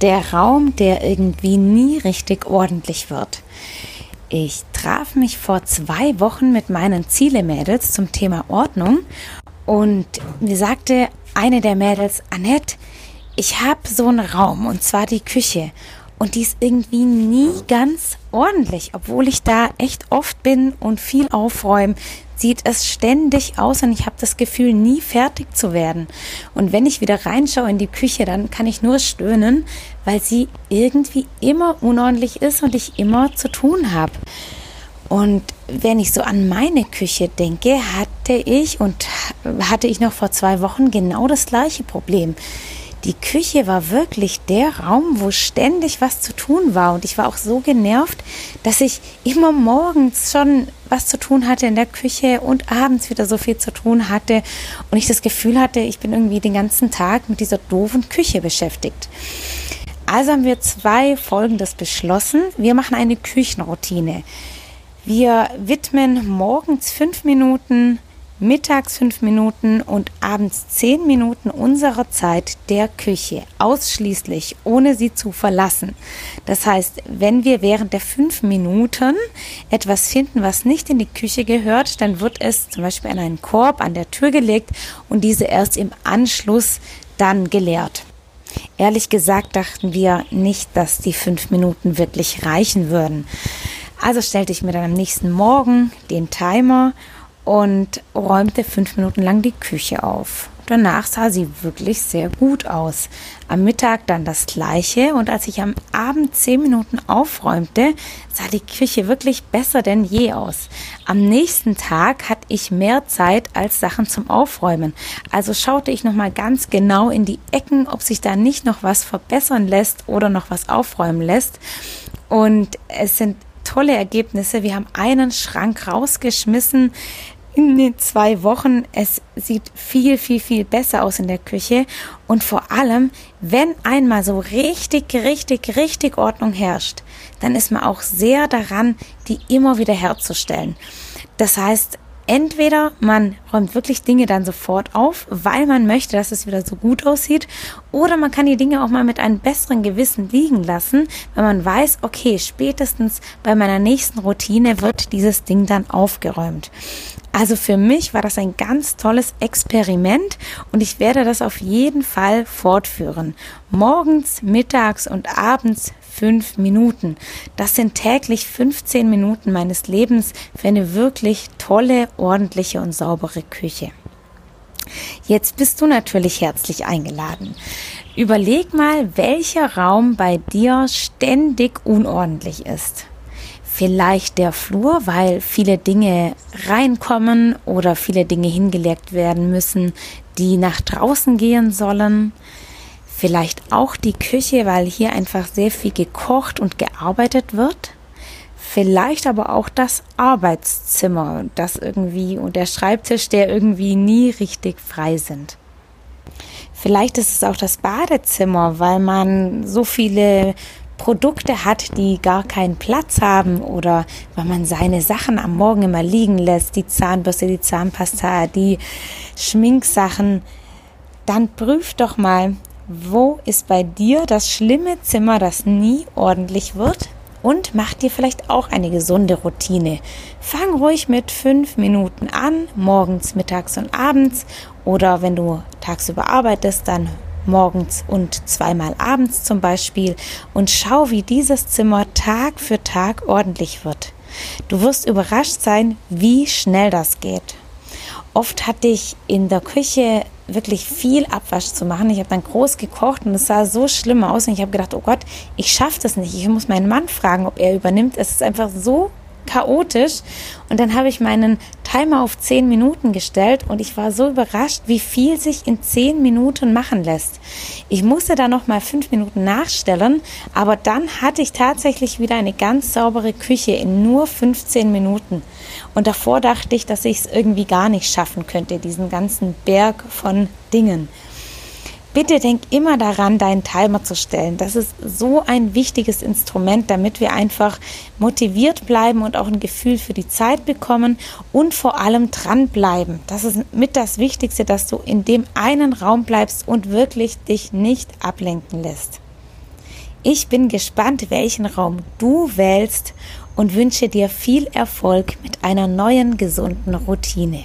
der Raum, der irgendwie nie richtig ordentlich wird. Ich traf mich vor zwei Wochen mit meinen Ziele-Mädels zum Thema Ordnung und mir sagte eine der Mädels, Annette, ich habe so einen Raum und zwar die Küche und die ist irgendwie nie ganz ordentlich, obwohl ich da echt oft bin und viel aufräume, sieht es ständig aus und ich habe das Gefühl, nie fertig zu werden. Und wenn ich wieder reinschaue in die Küche, dann kann ich nur stöhnen, weil sie irgendwie immer unordentlich ist und ich immer zu tun habe. Und wenn ich so an meine Küche denke, hatte ich und hatte ich noch vor zwei Wochen genau das gleiche Problem. Die Küche war wirklich der Raum, wo ständig was zu tun war. Und ich war auch so genervt, dass ich immer morgens schon was zu tun hatte in der Küche und abends wieder so viel zu tun hatte. Und ich das Gefühl hatte, ich bin irgendwie den ganzen Tag mit dieser doofen Küche beschäftigt. Also haben wir zwei Folgendes beschlossen. Wir machen eine Küchenroutine. Wir widmen morgens fünf Minuten mittags fünf Minuten und abends zehn Minuten unserer Zeit der Küche, ausschließlich, ohne sie zu verlassen. Das heißt, wenn wir während der fünf Minuten etwas finden, was nicht in die Küche gehört, dann wird es zum Beispiel in einen Korb an der Tür gelegt und diese erst im Anschluss dann geleert. Ehrlich gesagt dachten wir nicht, dass die fünf Minuten wirklich reichen würden. Also stellte ich mir dann am nächsten Morgen den Timer und räumte fünf Minuten lang die Küche auf. Danach sah sie wirklich sehr gut aus. Am Mittag dann das gleiche und als ich am Abend zehn Minuten aufräumte, sah die Küche wirklich besser denn je aus. Am nächsten Tag hatte ich mehr Zeit als Sachen zum Aufräumen. Also schaute ich nochmal ganz genau in die Ecken, ob sich da nicht noch was verbessern lässt oder noch was aufräumen lässt. Und es sind tolle Ergebnisse. Wir haben einen Schrank rausgeschmissen in den zwei Wochen. Es sieht viel, viel, viel besser aus in der Küche. Und vor allem, wenn einmal so richtig, richtig, richtig Ordnung herrscht, dann ist man auch sehr daran, die immer wieder herzustellen. Das heißt, Entweder man räumt wirklich Dinge dann sofort auf, weil man möchte, dass es wieder so gut aussieht, oder man kann die Dinge auch mal mit einem besseren Gewissen liegen lassen, wenn man weiß, okay, spätestens bei meiner nächsten Routine wird dieses Ding dann aufgeräumt. Also für mich war das ein ganz tolles Experiment und ich werde das auf jeden Fall fortführen. Morgens, mittags und abends fünf Minuten. Das sind täglich 15 Minuten meines Lebens für eine wirklich tolle, ordentliche und saubere Küche. Jetzt bist du natürlich herzlich eingeladen. Überleg mal, welcher Raum bei dir ständig unordentlich ist. Vielleicht der Flur, weil viele Dinge reinkommen oder viele Dinge hingelegt werden müssen, die nach draußen gehen sollen. Vielleicht auch die Küche, weil hier einfach sehr viel gekocht und gearbeitet wird. Vielleicht aber auch das Arbeitszimmer, das irgendwie und der Schreibtisch, der irgendwie nie richtig frei sind. Vielleicht ist es auch das Badezimmer, weil man so viele Produkte hat, die gar keinen Platz haben oder weil man seine Sachen am Morgen immer liegen lässt, die Zahnbürste, die Zahnpasta, die Schminksachen, dann prüf doch mal, wo ist bei dir das schlimme Zimmer, das nie ordentlich wird? Und mach dir vielleicht auch eine gesunde Routine. Fang ruhig mit fünf Minuten an, morgens, mittags und abends. Oder wenn du tagsüber arbeitest, dann morgens und zweimal abends zum Beispiel. Und schau, wie dieses Zimmer Tag für Tag ordentlich wird. Du wirst überrascht sein, wie schnell das geht. Oft hatte ich in der Küche wirklich viel Abwasch zu machen. Ich habe dann groß gekocht und es sah so schlimm aus und ich habe gedacht, oh Gott, ich schaffe das nicht. Ich muss meinen Mann fragen, ob er übernimmt. Es ist einfach so chaotisch. Und dann habe ich meinen Timer auf 10 Minuten gestellt und ich war so überrascht, wie viel sich in 10 Minuten machen lässt. Ich musste da noch mal 5 Minuten nachstellen, aber dann hatte ich tatsächlich wieder eine ganz saubere Küche in nur 15 Minuten. Und davor dachte ich, dass ich es irgendwie gar nicht schaffen könnte, diesen ganzen Berg von Dingen. Bitte denk immer daran, deinen Timer zu stellen. Das ist so ein wichtiges Instrument, damit wir einfach motiviert bleiben und auch ein Gefühl für die Zeit bekommen und vor allem dranbleiben. Das ist mit das Wichtigste, dass du in dem einen Raum bleibst und wirklich dich nicht ablenken lässt. Ich bin gespannt, welchen Raum du wählst und wünsche dir viel Erfolg mit einer neuen gesunden Routine.